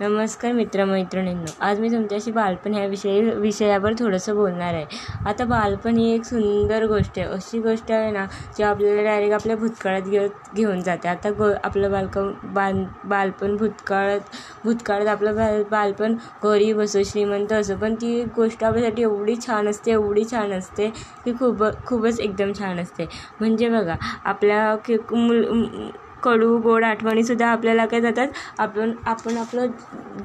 नमस्कार मित्रमैत्रिणींनो आज मी तुमच्याशी बालपण ह्या विषयी विषयावर थोडंसं बोलणार आहे. आता बालपण ही एक सुंदर गोष्ट आहे. अशी गोष्ट आहे ना जी आपल्याला डायरेक्ट आपल्या भूतकाळात घेऊ घेऊन जाते. आता गो आपलं बालक बाल बालपण भूतकाळात भूतकाळात आपलं बाल बालपण गरीब असो श्रीमंत असो पण ती गोष्ट आपल्यासाठी एवढी छान असते एवढी छान असते की खूप खूपच एकदम छान असते. म्हणजे बघा आपल्या मुल कडू गोड आठवणीसुद्धा आपल्याला काय जातात? आपण आपण आपलं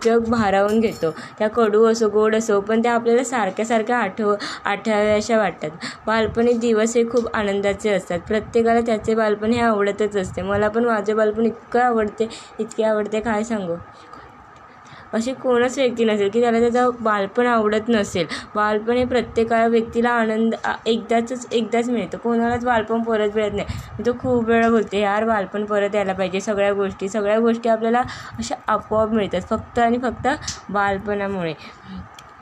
जग भारावून घेतो. त्या कडू असो गोड असो पण त्या आपल्याला सारख्या सारख्या आठव आठवाव्याशा वाटतात. बालपणी दिवस हे खूप आनंदाचे असतात. प्रत्येकाला त्याचे बालपण हे आवडतच असते. मला पण माझे बालपण इतकं आवडते इतके आवडते. काय सांगू? अशी कोणच व्यक्ती नसेल की त्याला त्याचं बालपण आवडत नसेल. बालपण हे प्रत्येका व्यक्तीला आनंद एकदाच एकदाच मिळतं. कोणालाच बालपण परत मिळत नाही. मी तो खूप वेळा बोलते यार बालपण परत यायला पाहिजे. सगळ्या गोष्टी सगळ्या गोष्टी आपल्याला अशा आपोआप मिळतात. फक्त आणि फक्त बालपणामुळे.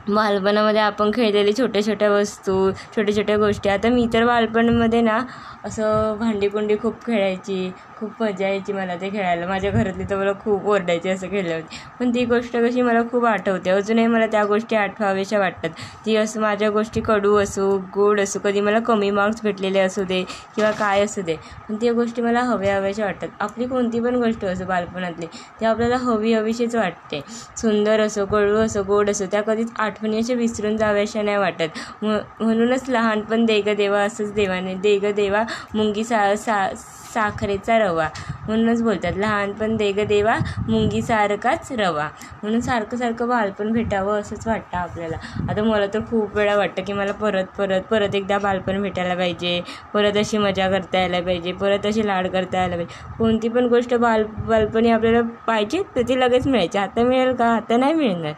बालपणामध्ये आपण खेळलेले छोट्या छोट्या वस्तू छोट्या छोट्या गोष्टी. आता मी तर बालपणामध्ये ना असं भांडीकुंडी खूप खेळायची खूप मजा यायची मला ते खेळायला. माझ्या घरातली तर मला खूप ओरडायची असं खेळल्यावरती पण ती गोष्ट कशी मला खूप आठवते. अजूनही मला त्या गोष्टी आठवाव्याशा वाटतात. ती असं माझ्या गोष्टी कडू असो गोड असो कधी मला कमी मार्क्स भेटलेले असू दे किंवा काय असू दे पण त्या गोष्टी मला हव्या हव्याशा वाटतात. आपली कोणती पण गोष्ट असो बालपणातली ती आपल्याला हवी हवीशीच वाटते. सुंदर असो कडू असो गोड असो त्या कधीच आठवणी अशा विसरून जाव्याशा नाही वाटत. म्हणूनच लहानपण देग देवा असंच देवाने देग देवा मुंगी सा सा साखरेचा रवा. म्हणूनच बोलतात लहानपण देग देवा मुंगीसारखाच रवा. म्हणून सारखं सारखं बालपण भेटावं असंच वाटतं आपल्याला. आता मला तर खूप वेळा वाटतं की मला परत परत परत एकदा बालपण भेटायला पाहिजे. परत अशी मजा करता यायला पाहिजे. परत अशी लाड करता यायला पाहिजे. कोणती पण गोष्ट बाल बालपणी आपल्याला पाहिजे तर ती लगेच मिळायची. आता मिळेल का? आता नाही मिळणार.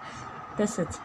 तसंच.